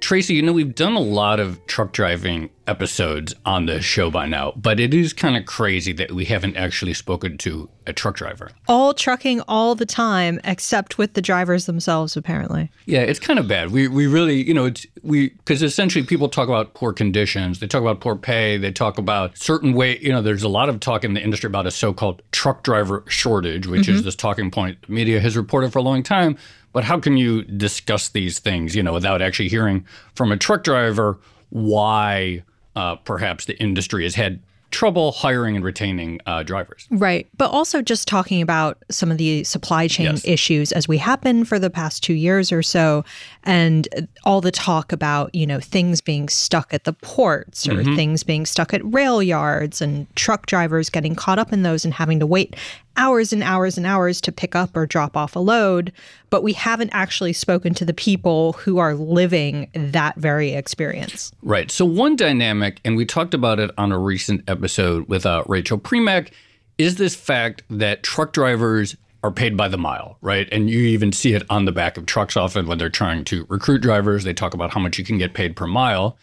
Tracy, you know, we've done a lot of truck driving episodes on the show by now, but it is kind of crazy that we haven't actually spoken to a truck driver. All trucking all the time, except with the drivers themselves, apparently. Yeah, it's kind of bad. We, we really, you know, it's we, because essentially people talk about poor conditions, they talk about poor pay, they talk about certain way, you know, there's a lot of talk in the industry about a so called truck driver shortage, which mm-hmm. is this talking point media has reported for a long time. But how can you discuss these things, you know, without actually hearing from a truck driver why uh, perhaps the industry has had trouble hiring and retaining uh, drivers. Right. But also just talking about some of the supply chain yes. issues as we have been for the past two years or so, and all the talk about, you know, things being stuck at the ports or mm-hmm. things being stuck at rail yards and truck drivers getting caught up in those and having to wait hours and hours and hours to pick up or drop off a load, but we haven't actually spoken to the people who are living that very experience. Right. So, one dynamic, and we talked about it on a recent episode with uh, Rachel Premack, is this fact that truck drivers are paid by the mile, right? And you even see it on the back of trucks often when they're trying to recruit drivers. They talk about how much you can get paid per mile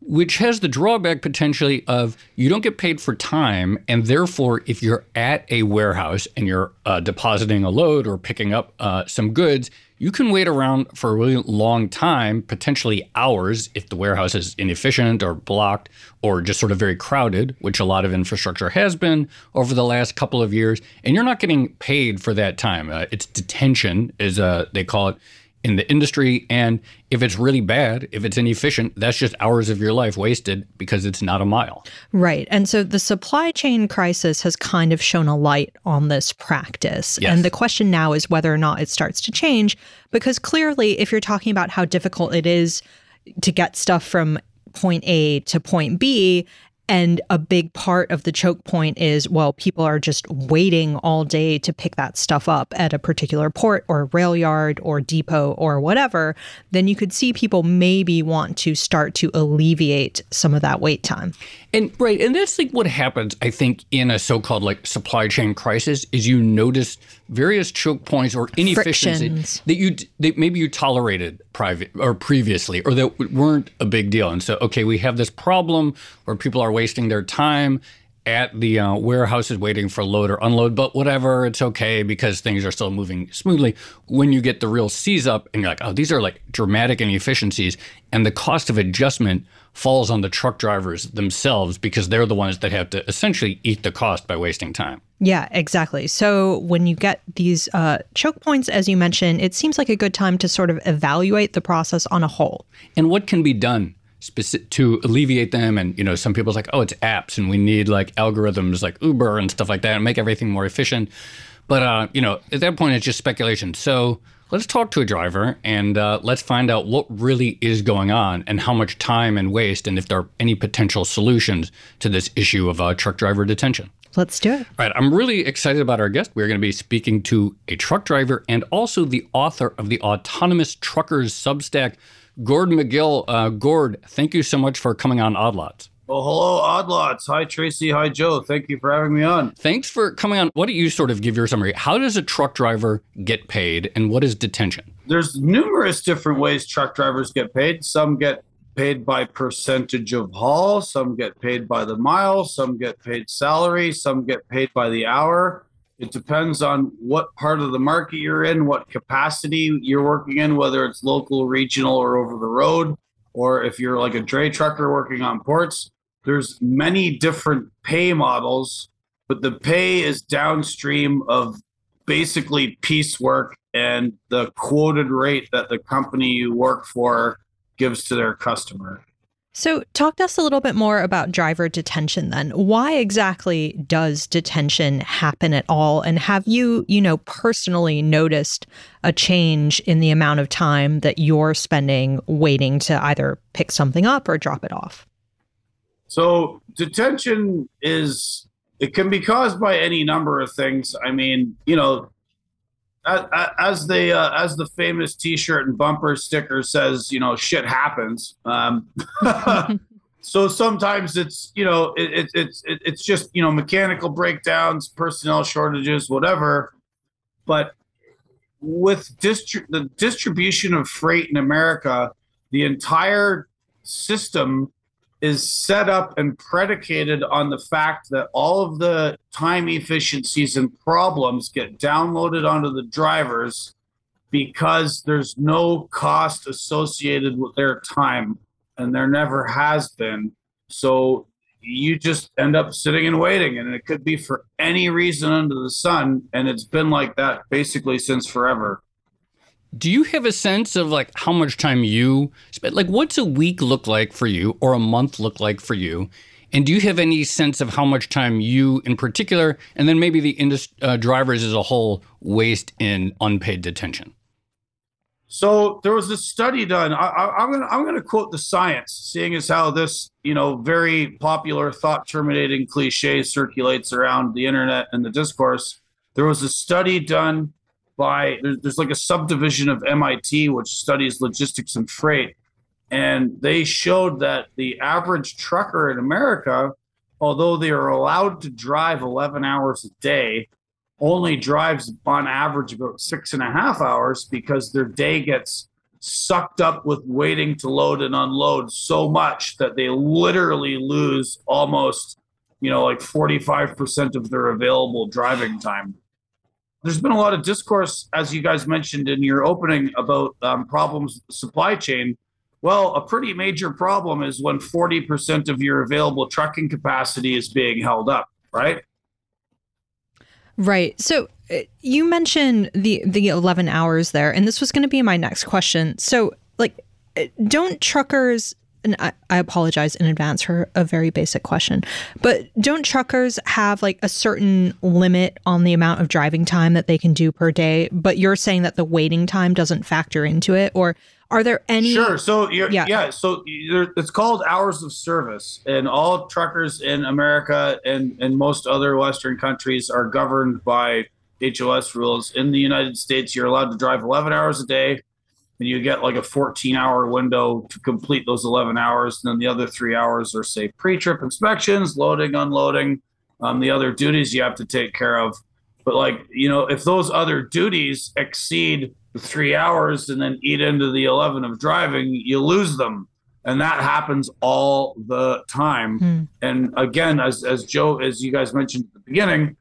which has the drawback potentially of you don't get paid for time. And therefore, if you're at a warehouse and you're uh, depositing a load or picking up uh, some goods, you can wait around for a really long time, potentially hours, if the warehouse is inefficient or blocked or just sort of very crowded, which a lot of infrastructure has been over the last couple of years. And you're not getting paid for that time. Uh, it's detention, is uh, they call it in the industry. And if it's really bad, if it's inefficient, that's just hours of your life wasted because it's not a mile. Right. And so the supply chain crisis has kind of shown a light on this practice. Yes. And the question now is whether or not it starts to change. Because clearly, if you're talking about how difficult it is to get stuff from point A to point B, and a big part of the choke point is well, people are just waiting all day to pick that stuff up at a particular port or rail yard or depot or whatever. Then you could see people maybe want to start to alleviate some of that wait time. And right, and that's like what happens, I think, in a so-called like supply chain crisis is you notice various choke points or inefficiencies that you that maybe you tolerated private or previously or that weren't a big deal. And so, okay, we have this problem where people are wasting their time at the uh, warehouses waiting for load or unload, but whatever, it's okay because things are still moving smoothly. When you get the real seize up and you're like, oh, these are like dramatic inefficiencies, and the cost of adjustment falls on the truck drivers themselves because they're the ones that have to essentially eat the cost by wasting time. Yeah, exactly. So when you get these uh, choke points, as you mentioned, it seems like a good time to sort of evaluate the process on a whole. And what can be done specific to alleviate them? And you know, some people's like, oh, it's apps, and we need like algorithms like Uber and stuff like that, and make everything more efficient. But uh, you know, at that point, it's just speculation. So let's talk to a driver and uh, let's find out what really is going on and how much time and waste, and if there are any potential solutions to this issue of uh, truck driver detention. Let's do it. All right. I'm really excited about our guest. We're going to be speaking to a truck driver and also the author of the Autonomous Truckers Substack, Gord Magill. Uh, Gord, thank you so much for coming on Odd Lots. Well, hello, Oddlots. Hi, Tracy. Hi, Joe. Thank you for having me on. Thanks for coming on. Why don't you sort of give your summary? How does a truck driver get paid, and what is detention? There's numerous different ways truck drivers get paid. Some get paid by percentage of haul, some get paid by the mile, some get paid salary, some get paid by the hour. It depends on what part of the market you're in, what capacity you're working in, whether it's local, regional, or over the road, or if you're like a dray trucker working on ports there's many different pay models, but the pay is downstream of basically piecework and the quoted rate that the company you work for gives to their customer. So, talk to us a little bit more about driver detention then. Why exactly does detention happen at all? And have you, you know, personally noticed a change in the amount of time that you're spending waiting to either pick something up or drop it off? So detention is it can be caused by any number of things. I mean, you know, as the uh, as the famous T-shirt and bumper sticker says, you know, shit happens. Um, so sometimes it's you know it, it, it's it, it's just you know mechanical breakdowns, personnel shortages, whatever. But with distri- the distribution of freight in America, the entire system is set up and predicated on the fact that all of the time efficiencies and problems get downloaded onto the drivers because there's no cost associated with their time and there never has been. So you just end up sitting and waiting and it could be for any reason under the sun and it's been like that basically since forever do you have a sense of like how much time you spend like what's a week look like for you or a month look like for you? And do you have any sense of how much time you in particular and then maybe the industry uh, drivers as a whole waste in unpaid detention? So there was a study done I, am gonna i'm gonna quote the science seeing as how this you know very popular thought terminating cliche circulates around the internet and the discourse. There was a study done by there's, there's like a subdivision of MIT which studies logistics and freight, and they showed that the average trucker in America, although they are allowed to drive 11 hours a day, only drives on average about six and a half hours because their day gets sucked up with waiting to load and unload so much that they literally lose almost, you know, like 45% of their available driving time there's been a lot of discourse, as you guys mentioned in your opening, about um, problems with the supply chain. Well, a pretty major problem is when 40% of your available trucking capacity is being held up, right? Right. So uh, you mentioned the the 11 hours there, and this was going to be my next question. So, like, uh, don't truckers and I, I, apologize in advance for a very basic question, but don't truckers have like a certain limit on the amount of driving time that they can do per day? But you're saying that the waiting time doesn't factor into it, or are there any? Sure. So yeah, yeah. So it's called hours of service, and all truckers in America and and most other Western countries are governed by HOS rules. In the United States, you're allowed to drive 11 hours a day and you get like a 14 hour window to complete those 11 hours. And then the other three hours are, say, pre trip inspections, loading, unloading, um, the other duties you have to take care of. But, like, you know, if those other duties exceed the three hours and then eat into the 11 of driving, you lose them. And that happens all the time. Hmm. And again, as, as Joe, as you guys mentioned at the beginning,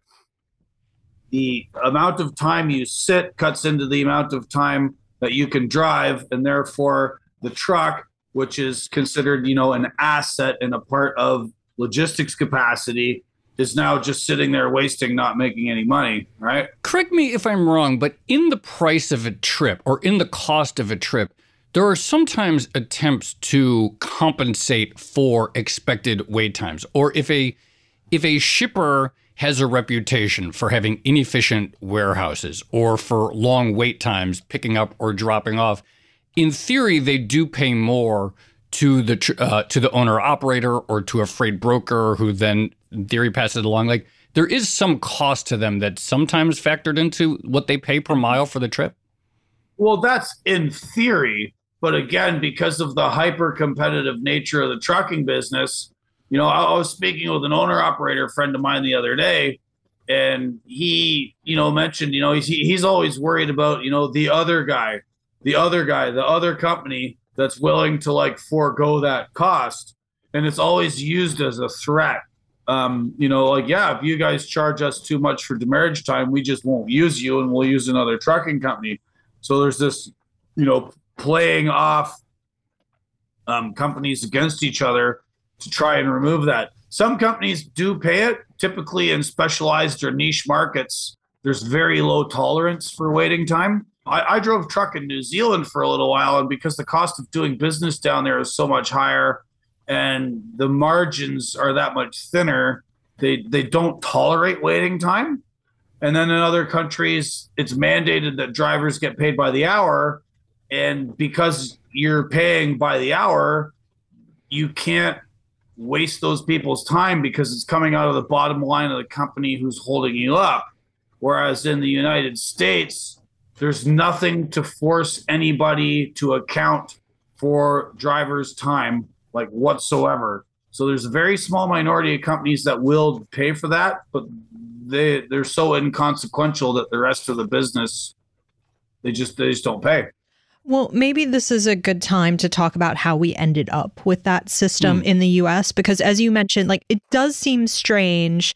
the amount of time you sit cuts into the amount of time that you can drive, and therefore the truck, which is considered, you know, an asset and a part of logistics capacity, is now just sitting there wasting, not making any money, right? Correct me if I'm wrong, but in the price of a trip or in the cost of a trip, there are sometimes attempts to compensate for expected wait times. Or if a if a shipper has a reputation for having inefficient warehouses or for long wait times picking up or dropping off. In theory, they do pay more to the uh, to the owner operator or to a freight broker who then in theory passes it along. Like there is some cost to them that's sometimes factored into what they pay per mile for the trip. Well, that's in theory, but again, because of the hyper competitive nature of the trucking business, you know, I, was speaking with an owner operator friend of mine the other day, and he, you know, mentioned, you know, he's he's always worried about, you know, the other guy, the other guy, the other company that's willing to like forego that cost, and it's always used as a threat. Um, you know, like yeah, if you guys charge us too much for demurrage time, we just won't use you, and we'll use another trucking company. So there's this, you know, playing off um, companies against each other to try and remove that. Some companies do pay it, typically in specialized or niche markets. There's very low tolerance for waiting time. I, I drove truck in New Zealand for a little while, and because the cost of doing business down there is so much higher and the margins are that much thinner, they, they don't tolerate waiting time. And then in other countries, it's mandated that drivers get paid by the hour. And because you're paying by the hour, you can't waste those people's time because it's coming out of the bottom line of the company who's holding you up. Whereas in the United States, there's nothing to force anybody to account for drivers' time, like whatsoever. So there's a very small minority of companies that will pay for that, but they they're so inconsequential that the rest of the business they just they just don't pay. Well, maybe this is a good time to talk about how we ended up with that system mm. in the US because as you mentioned, like it does seem strange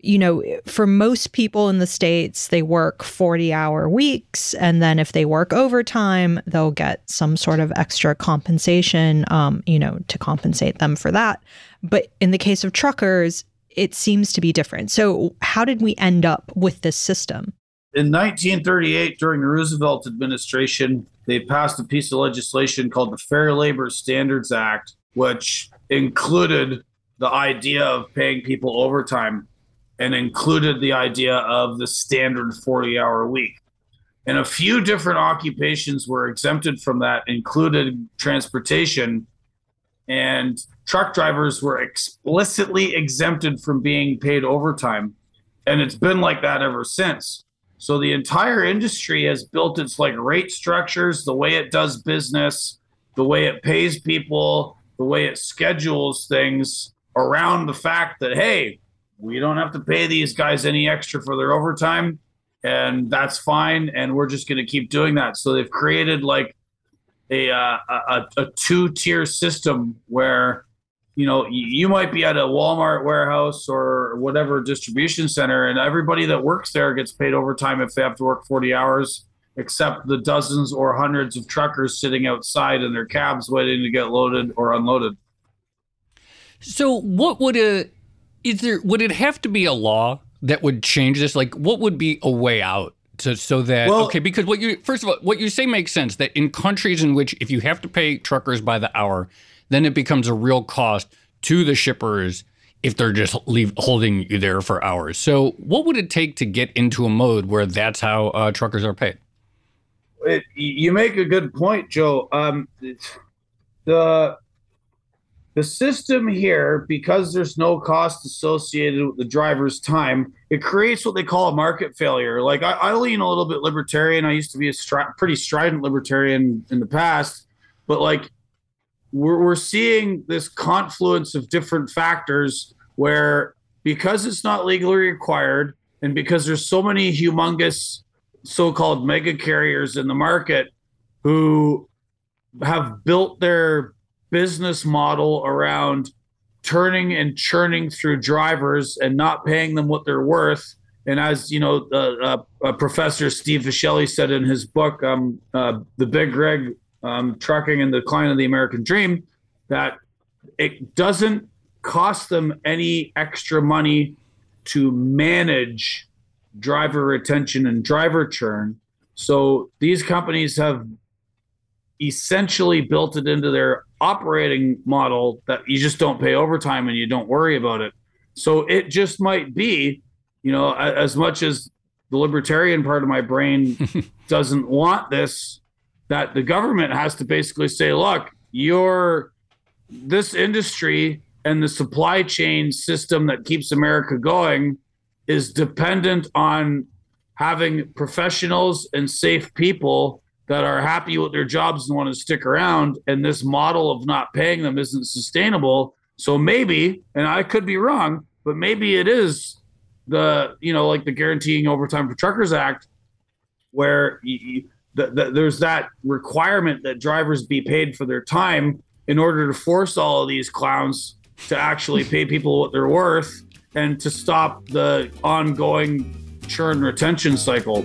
you know, for most people in the States, they work 40 hour weeks. And then if they work overtime, they'll get some sort of extra compensation, um, you know, to compensate them for that. But in the case of truckers, it seems to be different. So, how did we end up with this system? In 1938, during the Roosevelt administration, they passed a piece of legislation called the Fair Labor Standards Act, which included the idea of paying people overtime and included the idea of the standard 40 hour week. And a few different occupations were exempted from that, included transportation. And truck drivers were explicitly exempted from being paid overtime. And it's been like that ever since. So the entire industry has built its like rate structures, the way it does business, the way it pays people, the way it schedules things around the fact that hey, we don't have to pay these guys any extra for their overtime and that's fine and we're just going to keep doing that. So they've created like a uh, a, a two tier system where you know you might be at a Walmart warehouse or whatever distribution center, and everybody that works there gets paid overtime if they have to work forty hours, except the dozens or hundreds of truckers sitting outside in their cabs waiting to get loaded or unloaded. So, what would a is there would it have to be a law that would change this? Like, what would be a way out to so that well, okay? Because what you first of all, what you say makes sense that in countries in which if you have to pay truckers by the hour, then it becomes a real cost to the shippers if they're just leave holding you there for hours. So, what would it take to get into a mode where that's how uh, truckers are paid? It, you make a good point, Joe. Um, the the system here, because there's no cost associated with the driver's time, it creates what they call a market failure. Like I, I lean a little bit libertarian. I used to be a stri- pretty strident libertarian in the past, but like we're, we're seeing this confluence of different factors where because it's not legally required and because there's so many humongous so-called mega carriers in the market who have built their business model around turning and churning through drivers and not paying them what they're worth. And as you know, uh, uh, Professor Steve Viscelli said in his book, um, uh, "The Big Rig: um, Trucking and the Decline of the American Dream," that it doesn't cost them any extra money to manage driver retention and driver churn. So these companies have essentially built it into their operating model that you just don't pay overtime and you don't worry about it. So it just might be, you know, as much as the libertarian part of my brain doesn't want this, that the government has to basically say, look, your this industry and the supply chain system that keeps America going is dependent on having professionals and safe people that are happy with their jobs and want to stick around and this model of not paying them isn't sustainable. So maybe, and I could be wrong, but maybe it is the you know like the guaranteeing overtime for truckers act where you, the, there's that requirement that drivers be paid for their time in order to force all of these clowns to actually pay people what they're worth and to stop the ongoing churn retention cycle.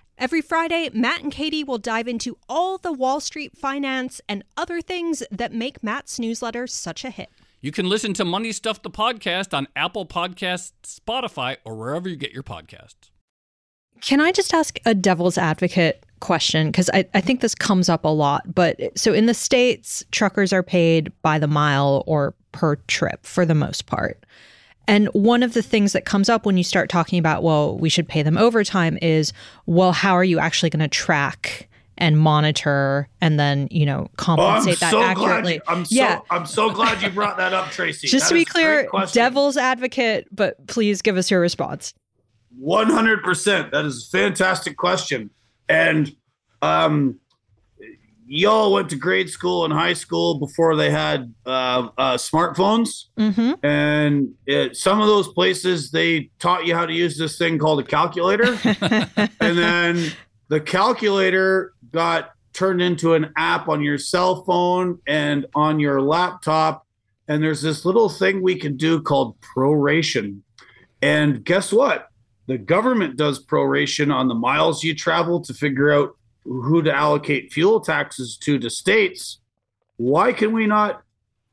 Every Friday, Matt and Katie will dive into all the Wall Street finance and other things that make Matt's newsletter such a hit. You can listen to Money Stuff the podcast on Apple Podcasts, Spotify, or wherever you get your podcasts. Can I just ask a devil's advocate question? Because I, I think this comes up a lot. But so in the States, truckers are paid by the mile or per trip for the most part. And one of the things that comes up when you start talking about, well, we should pay them overtime is, well, how are you actually going to track and monitor and then, you know, compensate oh, that so accurately? Glad, I'm so, yeah. I'm so glad you brought that up, Tracy. Just that to be clear, devil's advocate, but please give us your response. 100%. That is a fantastic question. And um, y'all went to grade school and high school before they had uh, uh, smartphones, mm-hmm. and it, some of those places they taught you how to use this thing called a calculator, and then the calculator got turned into an app on your cell phone and on your laptop. And there's this little thing we can do called proration. And guess what? The government does proration on the miles you travel to figure out who to allocate fuel taxes to to states, why can we not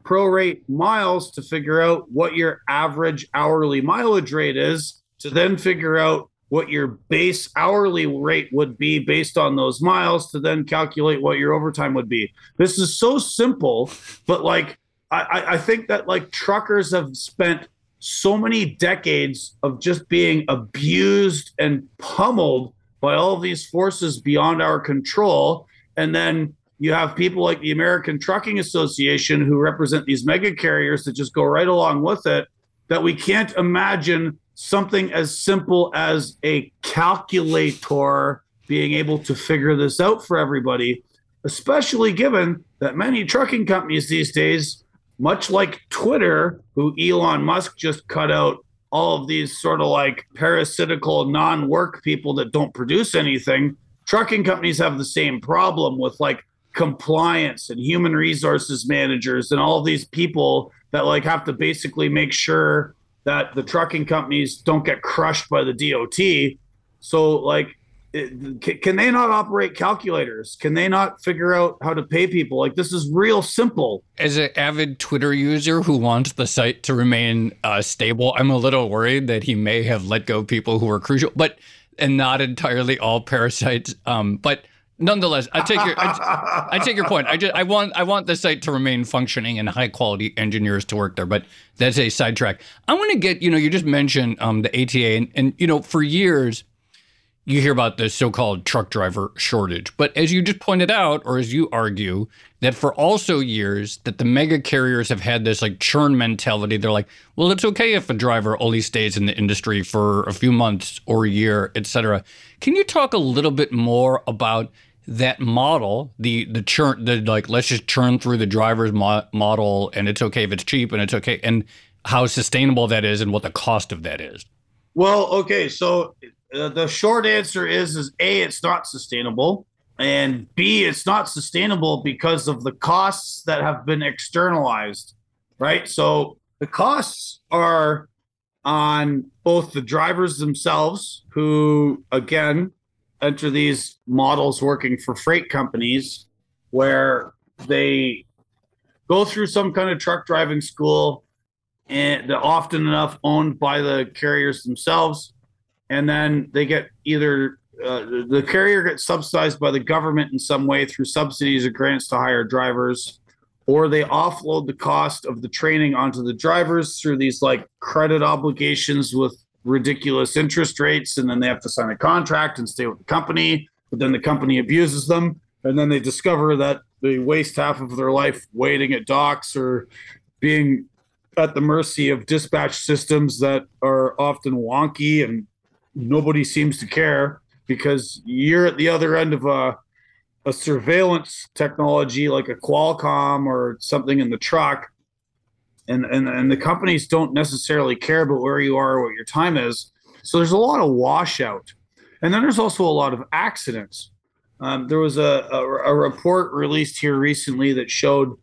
prorate miles to figure out what your average hourly mileage rate is to then figure out what your base hourly rate would be based on those miles to then calculate what your overtime would be. This is so simple, but like I, I think that like truckers have spent so many decades of just being abused and pummeled by all of these forces beyond our control. And then you have people like the American Trucking Association who represent these mega carriers that just go right along with it, that we can't imagine something as simple as a calculator being able to figure this out for everybody, especially given that many trucking companies these days, much like Twitter, who Elon Musk just cut out all of these sort of like parasitical non-work people that don't produce anything trucking companies have the same problem with like compliance and human resources managers and all these people that like have to basically make sure that the trucking companies don't get crushed by the DOT so like can they not operate calculators? Can they not figure out how to pay people? Like this is real simple. As an avid Twitter user who wants the site to remain uh, stable, I'm a little worried that he may have let go people who are crucial, but and not entirely all parasites. Um, but nonetheless, I take your I, I, take your point. I just I want I want the site to remain functioning and high quality engineers to work there. But that's a sidetrack. I want to get you know you just mentioned um, the ATA and, and you know for years you hear about the so-called truck driver shortage. But as you just pointed out, or as you argue, that for also years that the mega carriers have had this like churn mentality. They're like, well, it's okay if a driver only stays in the industry for a few months or a year, et cetera. Can you talk a little bit more about that model, the the churn, the like, let's just churn through the driver's mo- model, and it's okay if it's cheap, and it's okay, and how sustainable that is, and what the cost of that is? Well, okay, so uh, the short answer is is a it's not sustainable and b it's not sustainable because of the costs that have been externalized right? So the costs are on both the drivers themselves who again enter these models working for freight companies where they go through some kind of truck driving school and often enough owned by the carriers themselves and then they get either uh, the carrier gets subsidized by the government in some way through subsidies or grants to hire drivers or they offload the cost of the training onto the drivers through these like credit obligations with ridiculous interest rates and then they have to sign a contract and stay with the company but then the company abuses them and then they discover that they waste half of their life waiting at docks or being at the mercy of dispatch systems that are often wonky and nobody seems to care because you're at the other end of a a surveillance technology like a Qualcomm or something in the truck. And and and the companies don't necessarily care about where you are or what your time is. So there's a lot of washout. And then there's also a lot of accidents. Um, there was a, a, a, report released here recently that showed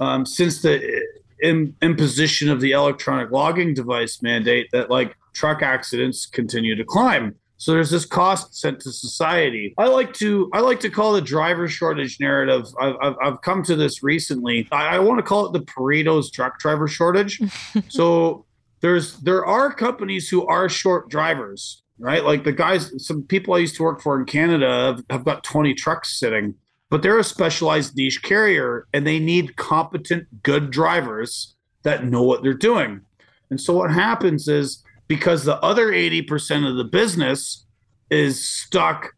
um, since the in, imposition of the electronic logging device mandate that like truck accidents continue to climb. So there's this cost sent to society. I like to I like to call the driver shortage narrative. I've, I've, I've come to this recently. I, I want to call it the Pareto's truck driver shortage. so there's there are companies who are short drivers, right? Like the guys, some people I used to work for in Canada have, have got 20 trucks sitting, but they're a specialized niche carrier and they need competent, good drivers that know what they're doing. And so what happens is because the other 80% of the business is stuck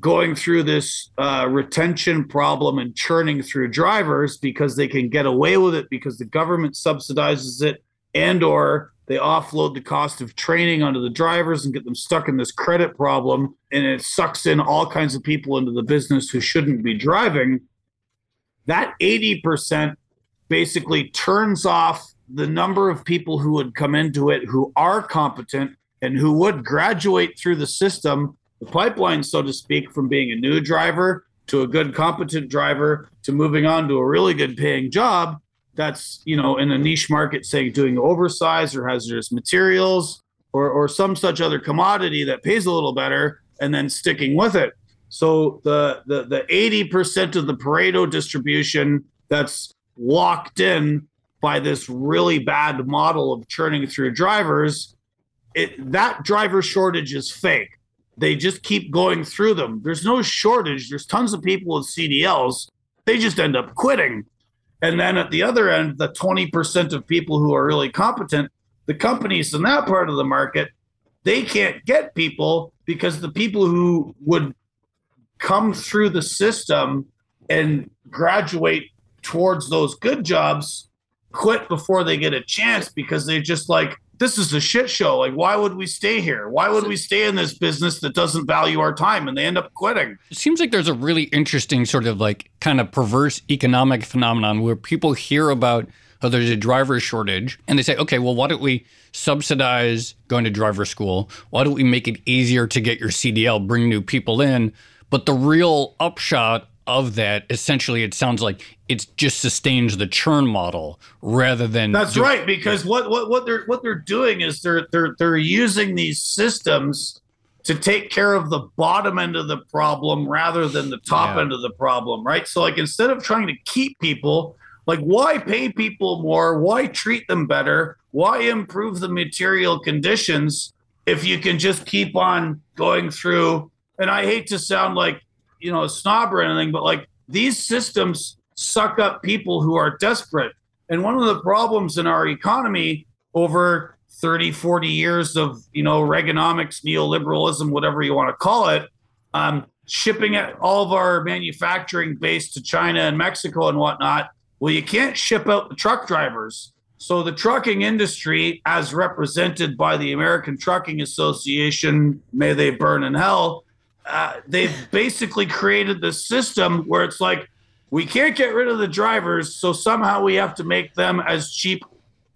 going through this uh, retention problem and churning through drivers because they can get away with it because the government subsidizes it and or they offload the cost of training onto the drivers and get them stuck in this credit problem and it sucks in all kinds of people into the business who shouldn't be driving. That 80% basically turns off the number of people who would come into it who are competent and who would graduate through the system, the pipeline, so to speak, from being a new driver to a good, competent driver to moving on to a really good paying job that's, you know, in a niche market, say doing oversized or hazardous materials or, or some such other commodity that pays a little better and then sticking with it. So the the the 80% of the Pareto distribution that's locked in by this really bad model of churning through drivers, it, that driver shortage is fake. They just keep going through them. There's no shortage. There's tons of people with CDLs. They just end up quitting. And then at the other end, the 20% of people who are really competent, the companies in that part of the market, they can't get people because the people who would come through the system and graduate towards those good jobs quit before they get a chance because they're just like this is a shit show. Like, why would we stay here? Why would we stay in this business that doesn't value our time? And they end up quitting. It seems like there's a really interesting sort of like kind of perverse economic phenomenon where people hear about how there's a driver shortage and they say, okay, well, why don't we subsidize going to driver school? Why don't we make it easier to get your CDL, bring new people in? But the real upshot of that, essentially, it sounds like it just sustains the churn model rather than. That's right, because what, what what they're what they're doing is they're they're they're using these systems to take care of the bottom end of the problem rather than the top yeah. end of the problem, right? So, like, instead of trying to keep people, like, why pay people more? Why treat them better? Why improve the material conditions if you can just keep on going through? And I hate to sound like you know a snob or anything, but like these systems suck up people who are desperate. And one of the problems in our economy over 30, 40 years of you know Reaganomics, neoliberalism, whatever you want to call it, um, shipping all of our manufacturing base to China and Mexico and whatnot. Well, you can't ship out the truck drivers. So the trucking industry, as represented by the American Trucking Association, may they burn in hell, uh, they've basically created this system where it's like we can't get rid of the drivers, so somehow we have to make them as cheap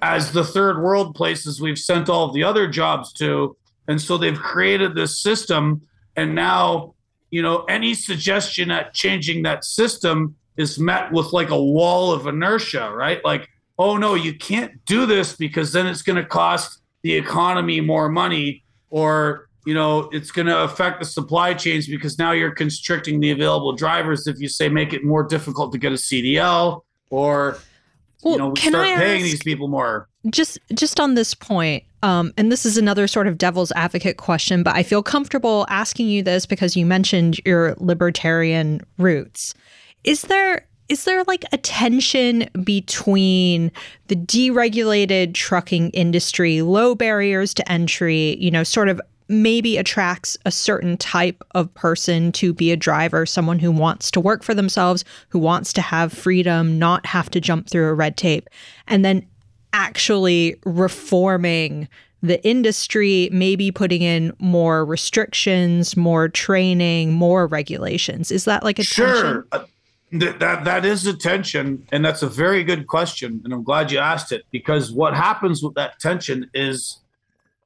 as the third world places we've sent all the other jobs to. And so they've created this system. And now, you know, any suggestion at changing that system is met with like a wall of inertia, right? Like, oh no, you can't do this because then it's going to cost the economy more money or you know it's going to affect the supply chains because now you're constricting the available drivers if you say make it more difficult to get a CDL or well, you know we start paying these people more. just just on this point um, and this is another sort of devil's advocate question but i feel comfortable asking you this because you mentioned your libertarian roots. Is there is there like a tension between the deregulated trucking industry, low barriers to entry, you know, sort of maybe attracts a certain type of person to be a driver, someone who wants to work for themselves, who wants to have freedom, not have to jump through a red tape, and then actually reforming the industry, maybe putting in more restrictions, more training, more regulations. Is that like a sure. tension? Uh, that, that that is a tension, and that's a very good question, and I'm glad you asked it because what happens with that tension is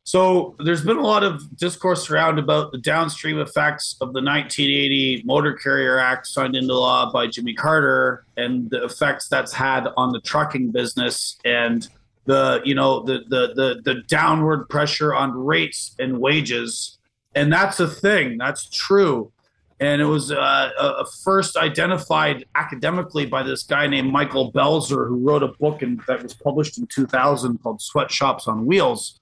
so there's been a lot of discourse around about the downstream effects of the 1980 Motor Carrier Act signed into law by Jimmy Carter and the effects that's had on the trucking business and the you know the the the, the downward pressure on rates and wages. And that's a thing. That's true. And it was uh, first identified academically by this guy named Michael Belzer, who wrote a book in, that was published in 2000 called Sweatshops on Wheels.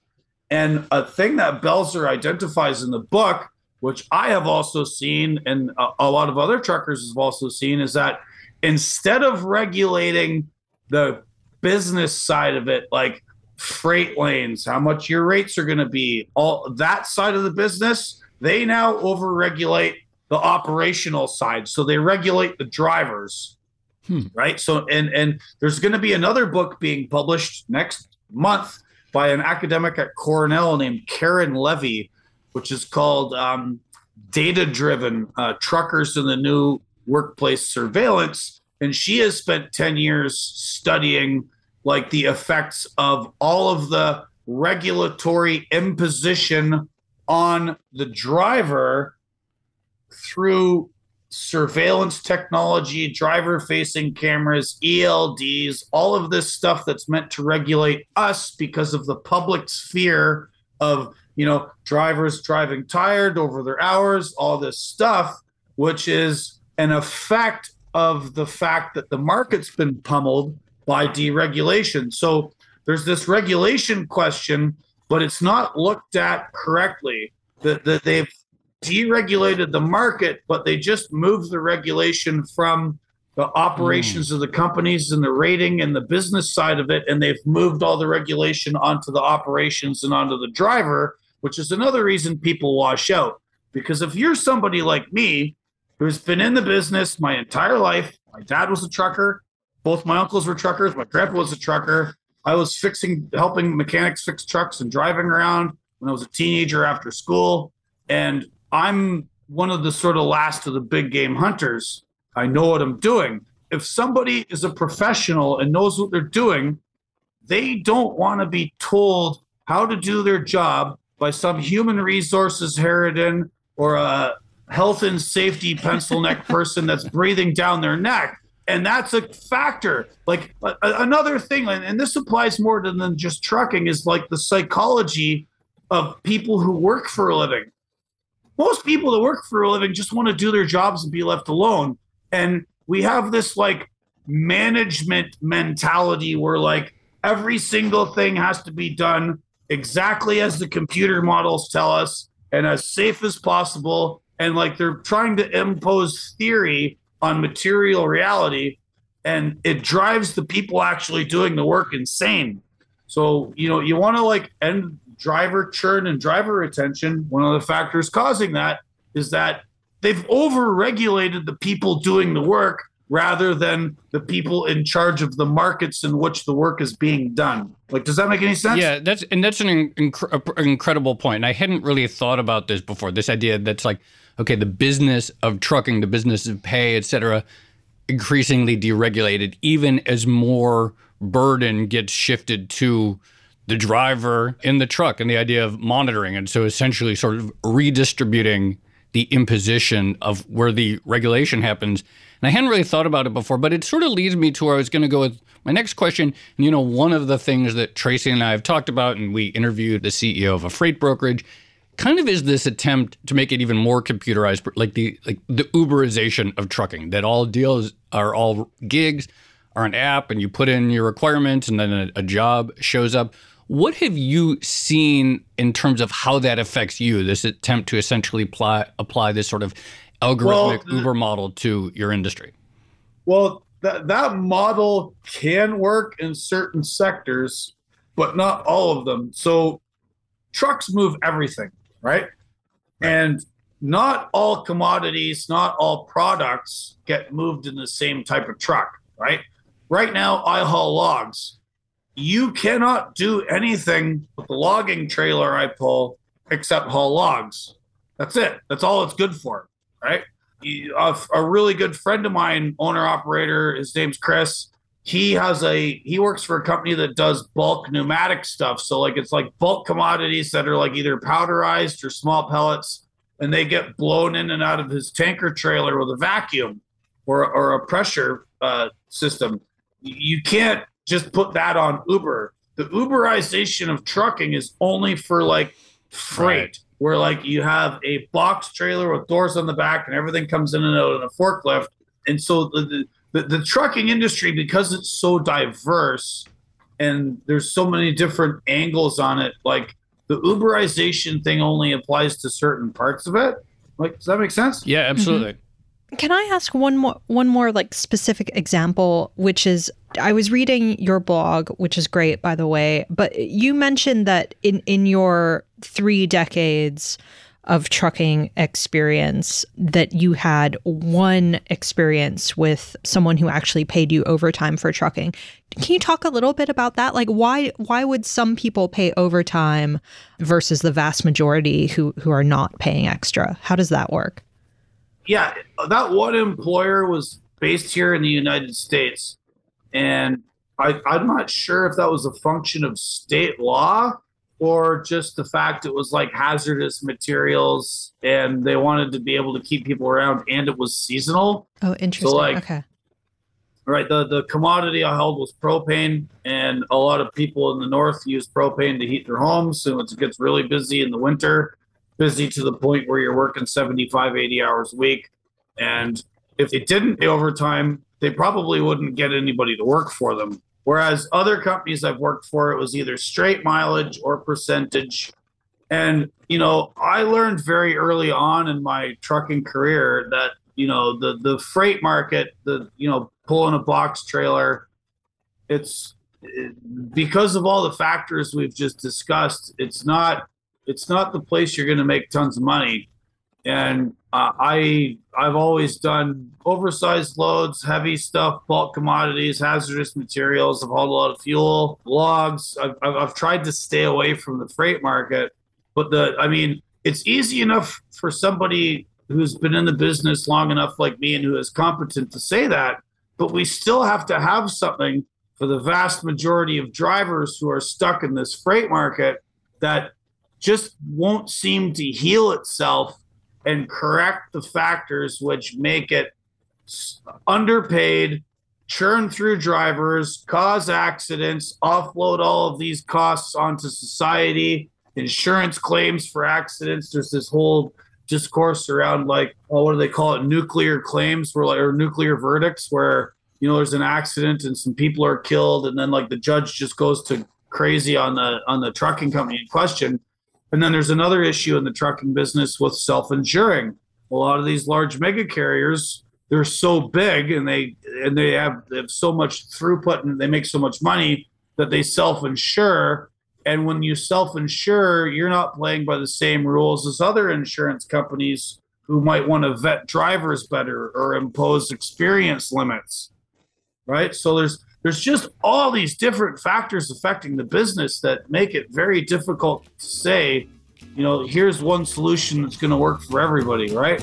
And a thing that Belzer identifies in the book, which I have also seen, and a, a lot of other truckers have also seen, is that instead of regulating the business side of it, like freight lanes, how much your rates are going to be, all that side of the business, they now overregulate the operational side. So they regulate the drivers, hmm. right? So and and there's going to be another book being published next month by an academic at Cornell named Karen Levy, which is called um, "Data Driven uh, Truckers in the New Workplace Surveillance." And she has spent ten years studying like the effects of all of the regulatory imposition on the driver through surveillance technology, driver facing cameras, ELDs, all of this stuff that's meant to regulate us because of the public's fear of, you know, drivers driving tired over their hours, all this stuff, which is an effect of the fact that the market's been pummeled by deregulation. So there's this regulation question, but it's not looked at correctly. That, that they've deregulated the market, but they just moved the regulation from the operations mm. of the companies and the rating and the business side of it, and they've moved all the regulation onto the operations and onto the driver, which is another reason people wash out. Because if you're somebody like me who's been in the business my entire life, my dad was a trucker, both my uncles were truckers, my grandpa was a trucker. I was fixing, helping mechanics fix trucks and driving around when I was a teenager after school. And I'm one of the sort of last of the big game hunters. I know what I'm doing. If somebody is a professional and knows what they're doing, they don't want to be told how to do their job by some human resources Harridan or a health and safety pencil neck person that's breathing down their neck. And that's a factor. Like a, another thing, and this applies more to than just trucking, is like the psychology of people who work for a living most people that work for a living just want to do their jobs and be left alone. And we have this like management mentality where like every single thing has to be done exactly as the computer models tell us and as safe as possible. And like they're trying to impose theory on material reality and it drives the people actually doing the work insane. So, you know, you want to like end driver churn and driver retention, one of the factors causing that is that they've over-regulated the people doing the work rather than the people in charge of the markets in which the work is being done. Like, does that make any sense? Yeah, that's and that's an inc- incredible point. And I hadn't really thought about this before. This idea that's like, okay, the business of trucking, the business of pay, et cetera, increasingly deregulated, even as more burden gets shifted to the driver in the truck and the idea of monitoring. And so essentially sort of redistributing the imposition of where the regulation happens. And I hadn't really thought about it before, but it sort of leads me to where I was going to go with my next question. And, you know, one of the things that Tracy and I have talked about, and we interviewed the CEO of a freight brokerage, kind of is this attempt to make it even more computerized, like the like the Uberization of trucking, that all deals are all gigs, are an app, and you put in your requirements, and then a, a job shows up. What have you seen in terms of how that affects you? This attempt to essentially apply apply this sort of algorithmic well, Uber model to your industry. Well, that that model can work in certain sectors, but not all of them. So trucks move everything, right? right? And not all commodities, not all products get moved in the same type of truck, right? Right now, I haul logs. You cannot do anything with the logging trailer I pull except haul logs. That's it. That's all it's good for, right? A, a really good friend of mine, owner operator, his name's Chris he has a he works for a company that does bulk pneumatic stuff so like it's like bulk commodities that are like either powderized or small pellets and they get blown in and out of his tanker trailer with a vacuum or, or a pressure uh, system you can't just put that on uber. The uberization of trucking is only for like freight right. where like you have a box trailer with doors on the back and everything comes in and out in a forklift. And so the, the the, the trucking industry because it's so diverse and there's so many different angles on it like the uberization thing only applies to certain parts of it. Like does that make sense? Yeah absolutely. Mm-hmm. can i ask one more one more like specific example which is i was reading your blog which is great by the way but you mentioned that in in your three decades of trucking experience that you had one experience with someone who actually paid you overtime for trucking. Can you talk a little bit about that? Like why why would some people pay overtime versus the vast majority who who are not paying extra? How does that work? Yeah, that one employer was based here in the United States and I, I'm not sure if that was a function of state law or just the fact it was like hazardous materials and they wanted to be able to keep people around and it was seasonal. Oh, interesting. So like, okay. Right. The the commodity I held was propane and a lot of people in the north use propane to heat their homes. So it gets really busy in the winter, busy to the point where you're working 75, 80 hours a week. And if they didn't pay overtime, they probably wouldn't get anybody to work for them Whereas other companies I've worked for, it was either straight mileage or percentage. And, you know, I learned very early on in my trucking career that, you know, the, the freight market, the, you know, pulling a box trailer, it's because of all the factors we've just discussed, it's not, it's not the place you're going to make tons of money. And uh, I I've always done oversized loads, heavy stuff, bulk commodities, hazardous materials. I've hauled a lot of fuel, logs. I've, I've, I've tried to stay away from the freight market, but the I mean, it's easy enough for somebody who's been in the business long enough, like me, and who is competent to say that. But we still have to have something for the vast majority of drivers who are stuck in this freight market that just won't seem to heal itself and correct the factors which make it underpaid, churn through drivers, cause accidents, offload all of these costs onto society, insurance claims for accidents. There's this whole discourse around like, oh, what do they call it? Nuclear claims where like or nuclear verdicts where you know there's an accident and some people are killed and then like the judge just goes to crazy on the on the trucking company in question and then there's another issue in the trucking business with self-insuring. A lot of these large mega carriers, they're so big and they and they have, they have so much throughput and they make so much money that they self-insure. And when you self-insure, you're not playing by the same rules as other insurance companies who might want to vet drivers better or impose experience limits. Right? So there's there's just all these different factors affecting the business that make it very difficult to say, you know, here's one solution that's going to work for everybody, right?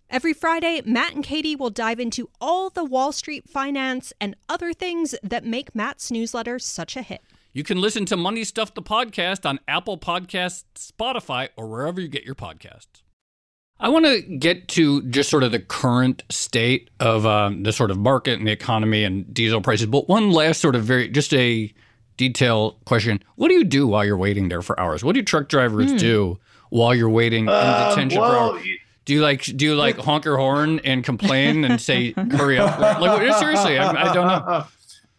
Every Friday, Matt and Katie will dive into all the Wall Street finance and other things that make Matt's newsletter such a hit. You can listen to Money Stuff the podcast on Apple Podcasts, Spotify, or wherever you get your podcasts. I want to get to just sort of the current state of um, the sort of market and the economy and diesel prices. But one last sort of very, just a detail question. What do you do while you're waiting there for hours? What do truck drivers mm. do while you're waiting uh, in detention well, for hours? Do you like do you like honk your horn and complain and say hurry up? Like seriously, I, I don't know.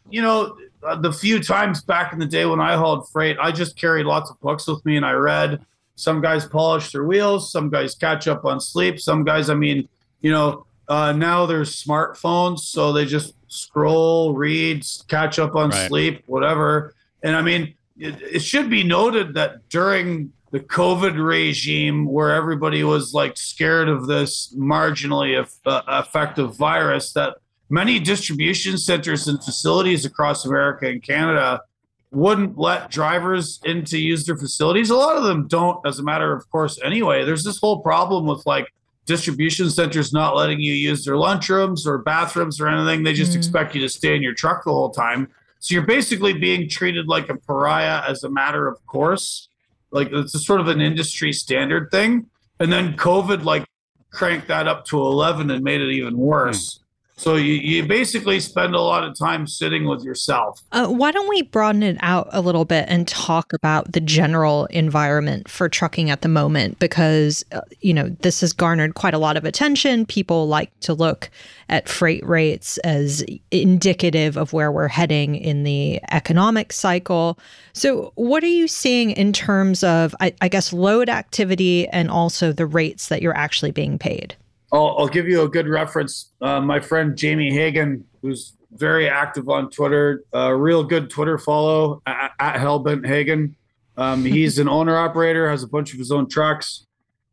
You know, uh, the few times back in the day when I hauled freight, I just carried lots of books with me and I read. Some guys polish their wheels, some guys catch up on sleep, some guys, I mean, you know, uh, now there's smartphones, so they just scroll, read, catch up on right. sleep, whatever. And I mean, it, it should be noted that during the COVID regime where everybody was like scared of this marginally uh, effective virus that many distribution centers and facilities across America and Canada wouldn't let drivers in to use their facilities. A lot of them don't, as a matter of course, anyway. There's this whole problem with like distribution centers not letting you use their lunchrooms or bathrooms or anything. They just mm. expect you to stay in your truck the whole time. So you're basically being treated like a pariah as a matter of course. Like it's a sort of an industry standard thing. And then COVID like cranked that up to 11 and made it even worse. Hmm. So you, you basically spend a lot of time sitting with yourself. Uh, why don't we broaden it out a little bit and talk about the general environment for trucking at the moment? Because, uh, you know, this has garnered quite a lot of attention. People like to look at freight rates as indicative of where we're heading in the economic cycle. So, what are you seeing in terms of, I, I guess, load activity and also the rates that you're actually being paid? I'll, I'll give you a good reference. Uh, my friend Jamie Hagan, who's very active on Twitter, a uh, real good Twitter follow at, at Hellbent Hagan. Um, he's an owner operator, has a bunch of his own trucks.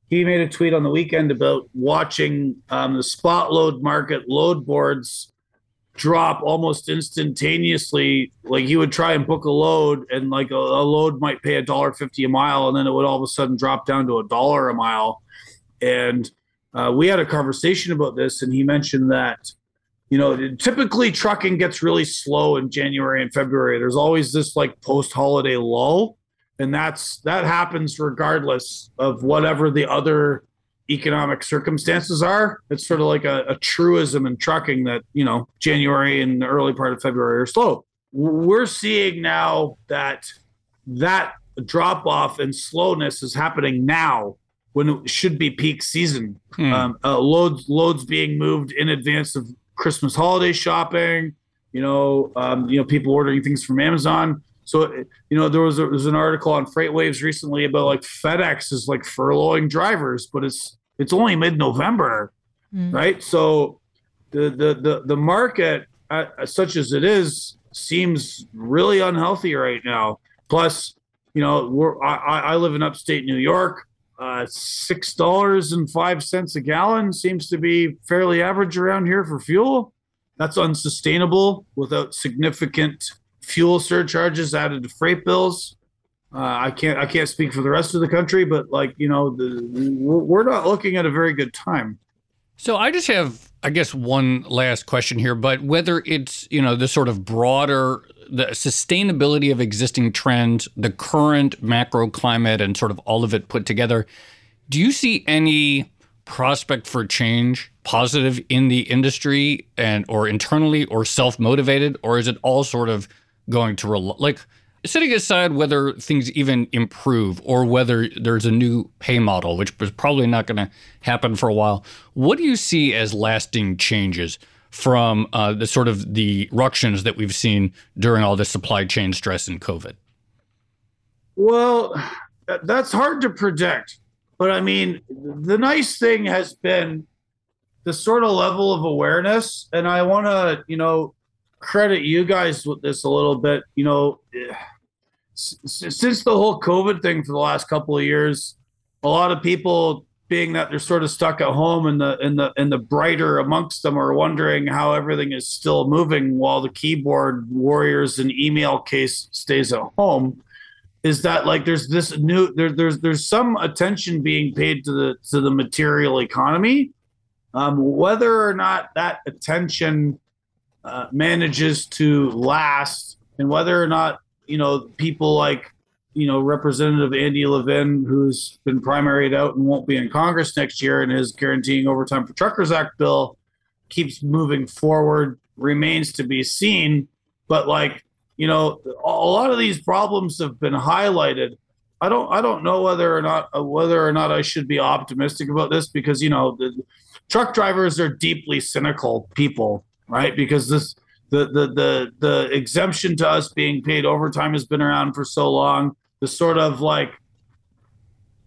He made a tweet on the weekend about watching um, the spot load market load boards drop almost instantaneously. Like he would try and book a load, and like a, a load might pay a dollar fifty a mile, and then it would all of a sudden drop down to a dollar a mile. And uh, we had a conversation about this, and he mentioned that you know typically trucking gets really slow in January and February. There's always this like post holiday lull, and that's that happens regardless of whatever the other economic circumstances are. It's sort of like a, a truism in trucking that you know January and the early part of February are slow. We're seeing now that that drop off and slowness is happening now when it should be peak season. Hmm. Um, uh, loads loads being moved in advance of Christmas holiday shopping. You know, um, you know, people ordering things from Amazon. So, you know, there was, a, there was an article on FreightWaves recently about like FedEx is like furloughing drivers, but it's it's only mid November, hmm. right? So, the the the the market, uh, such as it is, seems really unhealthy right now. Plus, you know, we're I, I live in upstate New York uh, six dollars and five cents a gallon seems to be fairly average around here for fuel. That's unsustainable without significant fuel surcharges added to freight bills. Uh, I can't I can't speak for the rest of the country, but like you know, the, we're not looking at a very good time. So I just have, I guess, one last question here, but whether it's you know the sort of broader the sustainability of existing trends, the current macro climate, and sort of all of it put together, do you see any prospect for change positive in the industry and or internally or self-motivated or is it all sort of going to rel- like Setting aside whether things even improve or whether there's a new pay model, which is probably not going to happen for a while, what do you see as lasting changes from uh, the sort of the ructions that we've seen during all the supply chain stress and COVID? Well, that's hard to predict. But I mean, the nice thing has been the sort of level of awareness. And I want to, you know, credit you guys with this a little bit. You know, since the whole COVID thing for the last couple of years, a lot of people being that they're sort of stuck at home and the and the and the brighter amongst them are wondering how everything is still moving while the keyboard warriors and email case stays at home. Is that like there's this new there, there's there's some attention being paid to the to the material economy. Um, whether or not that attention uh, manages to last and whether or not you know people like you know representative andy levin who's been primaried out and won't be in congress next year and is guaranteeing overtime for truckers act bill keeps moving forward remains to be seen but like you know, a lot of these problems have been highlighted. I don't I don't know whether or not uh, whether or not I should be optimistic about this because you know the truck drivers are deeply cynical people, right? Because this the the the the exemption to us being paid overtime has been around for so long. The sort of like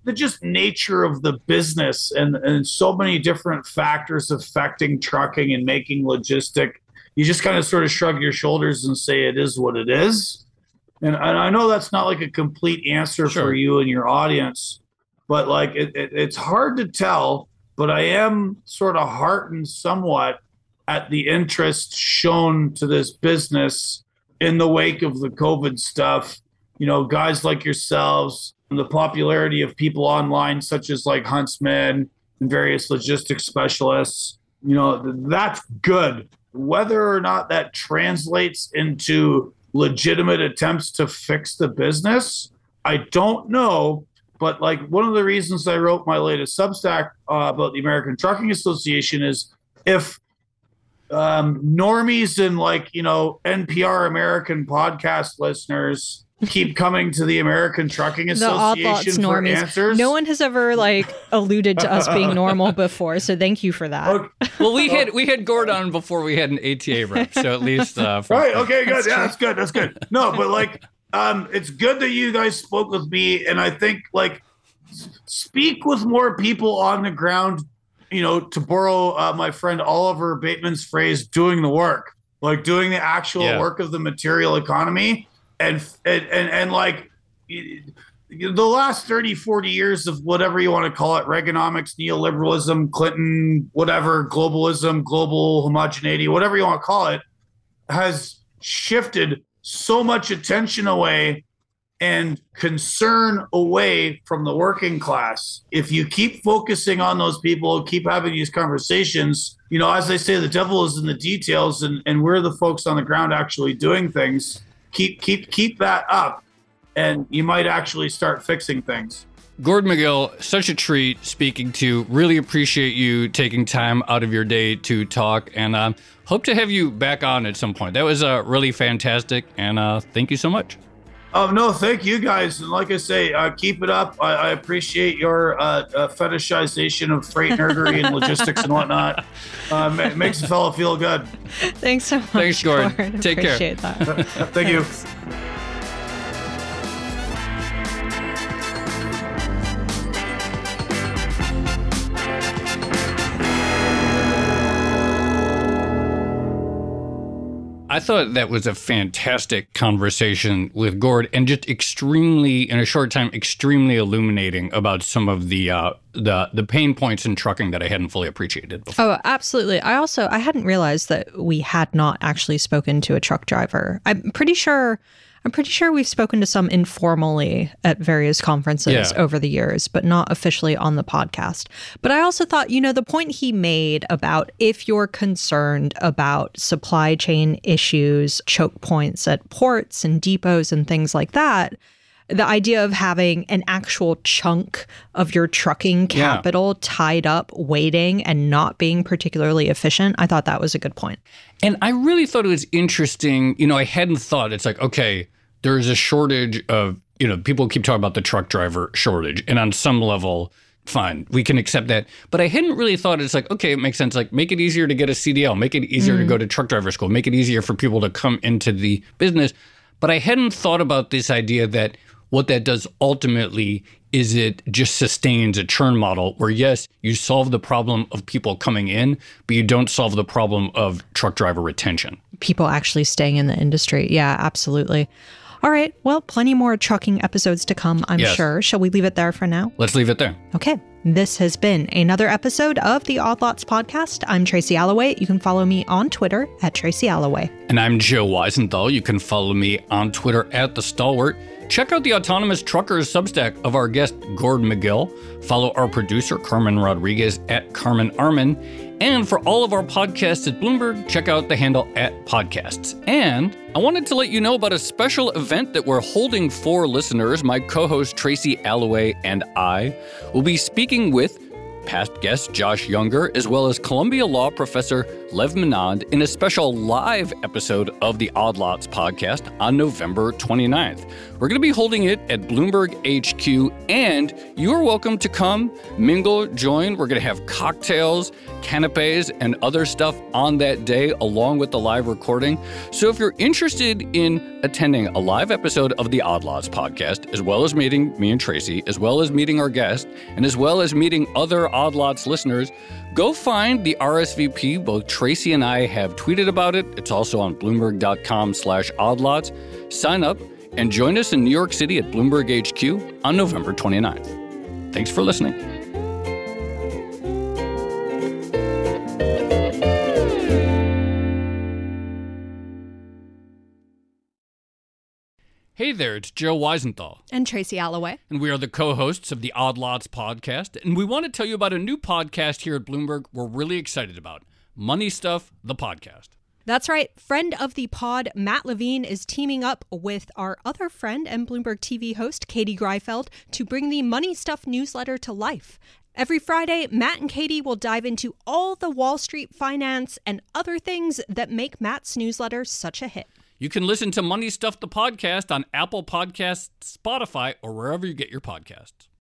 the just nature of the business and and so many different factors affecting trucking and making logistic you just kind of sort of shrug your shoulders and say it is what it is. And, and I know that's not like a complete answer sure. for you and your audience, but like it, it, it's hard to tell. But I am sort of heartened somewhat at the interest shown to this business in the wake of the COVID stuff. You know, guys like yourselves, and the popularity of people online, such as like Huntsman and various logistics specialists. You know, that's good whether or not that translates into legitimate attempts to fix the business, I don't know. But like one of the reasons I wrote my latest Substack uh, about the American Trucking Association is if um, normies and like you know NPR American podcast listeners keep coming to the American Trucking Association for answers. No one has ever like alluded to us being normal before, so thank you for that. Okay. Well, we had we had Gordon before we had an ATA rep, so at least uh, right. Okay, good. That's yeah, true. that's good. That's good. No, but like, um, it's good that you guys spoke with me, and I think like speak with more people on the ground. You know, to borrow uh, my friend Oliver Bateman's phrase, doing the work, like doing the actual yeah. work of the material economy and and and, and like the last 30 40 years of whatever you want to call it reaganomics neoliberalism clinton whatever globalism global homogeneity whatever you want to call it has shifted so much attention away and concern away from the working class. If you keep focusing on those people keep having these conversations you know as they say the devil is in the details and, and we're the folks on the ground actually doing things keep keep keep that up, and you might actually start fixing things. Gordon Magill, such a treat speaking to. Really appreciate you taking time out of your day to talk, and uh, hope to have you back on at some point. That was uh, really fantastic, and uh, thank you so much. Oh no, thank you guys, and like I say, uh, keep it up. I, I appreciate your uh, uh, fetishization of freight nerdery and logistics and whatnot. Uh, makes a fellow feel good. Thanks so much. Thanks, Gordon. Take appreciate care. That. thank you. I thought that was a fantastic conversation with Gord, and just extremely, in a short time, extremely illuminating about some of the uh, the the pain points in trucking that I hadn't fully appreciated before. Oh, absolutely. I also I hadn't realized that we had not actually spoken to a truck driver. I'm pretty sure I'm pretty sure we've spoken to some informally at various conferences yeah. over the years, but not officially on the podcast. But I also thought, you know, the point he made about if you're concerned about supply chain issues, choke points at ports and depots and things like that, the idea of having an actual chunk of your trucking capital yeah. tied up waiting and not being particularly efficient i thought that was a good point and i really thought it was interesting you know i hadn't thought it's like okay there is a shortage of, you know, people keep talking about the truck driver shortage. And on some level, fine, we can accept that. But I hadn't really thought it's like, okay, it makes sense. Like, make it easier to get a CDL, make it easier mm. to go to truck driver school, make it easier for people to come into the business. But I hadn't thought about this idea that what that does ultimately is it just sustains a churn model where, yes, you solve the problem of people coming in, but you don't solve the problem of truck driver retention. People actually staying in the industry. Yeah, absolutely. All right. Well, plenty more trucking episodes to come, I'm yes. sure. Shall we leave it there for now? Let's leave it there. Okay. This has been another episode of the Odd Lots podcast. I'm Tracy Alloway. You can follow me on Twitter at Tracy Alloway. And I'm Joe Weisenthal. You can follow me on Twitter at The Stalwart. Check out the Autonomous Truckers Substack of our guest, Gordon Magill. Follow our producer, Carmen Rodriguez, at Carmen Armen. And for all of our podcasts at Bloomberg, check out the handle at podcasts. And I wanted to let you know about a special event that we're holding for listeners. My co host Tracy Alloway and I will be speaking with past guest Josh Younger, as well as Columbia Law professor Lev Menand in a special live episode of the Odd Lots podcast on November 29th. We're going to be holding it at Bloomberg HQ, and you're welcome to come, mingle, join. We're going to have cocktails, canapes, and other stuff on that day, along with the live recording. So if you're interested in attending a live episode of the Odd Lots podcast, as well as meeting me and Tracy, as well as meeting our guest, and as well as meeting other Odd Lots listeners, go find the RSVP. Both Tracy and I have tweeted about it. It's also on Bloomberg.com slash oddlots. Sign up and join us in New York City at Bloomberg HQ on November 29th. Thanks for listening. Hey there, it's Joe Weisenthal. And Tracy Alloway. And we are the co hosts of the Odd Lots podcast. And we want to tell you about a new podcast here at Bloomberg we're really excited about Money Stuff, the podcast. That's right. Friend of the pod, Matt Levine, is teaming up with our other friend and Bloomberg TV host, Katie Greifeld, to bring the Money Stuff newsletter to life. Every Friday, Matt and Katie will dive into all the Wall Street finance and other things that make Matt's newsletter such a hit. You can listen to Money Stuff the podcast on Apple Podcasts, Spotify, or wherever you get your podcasts.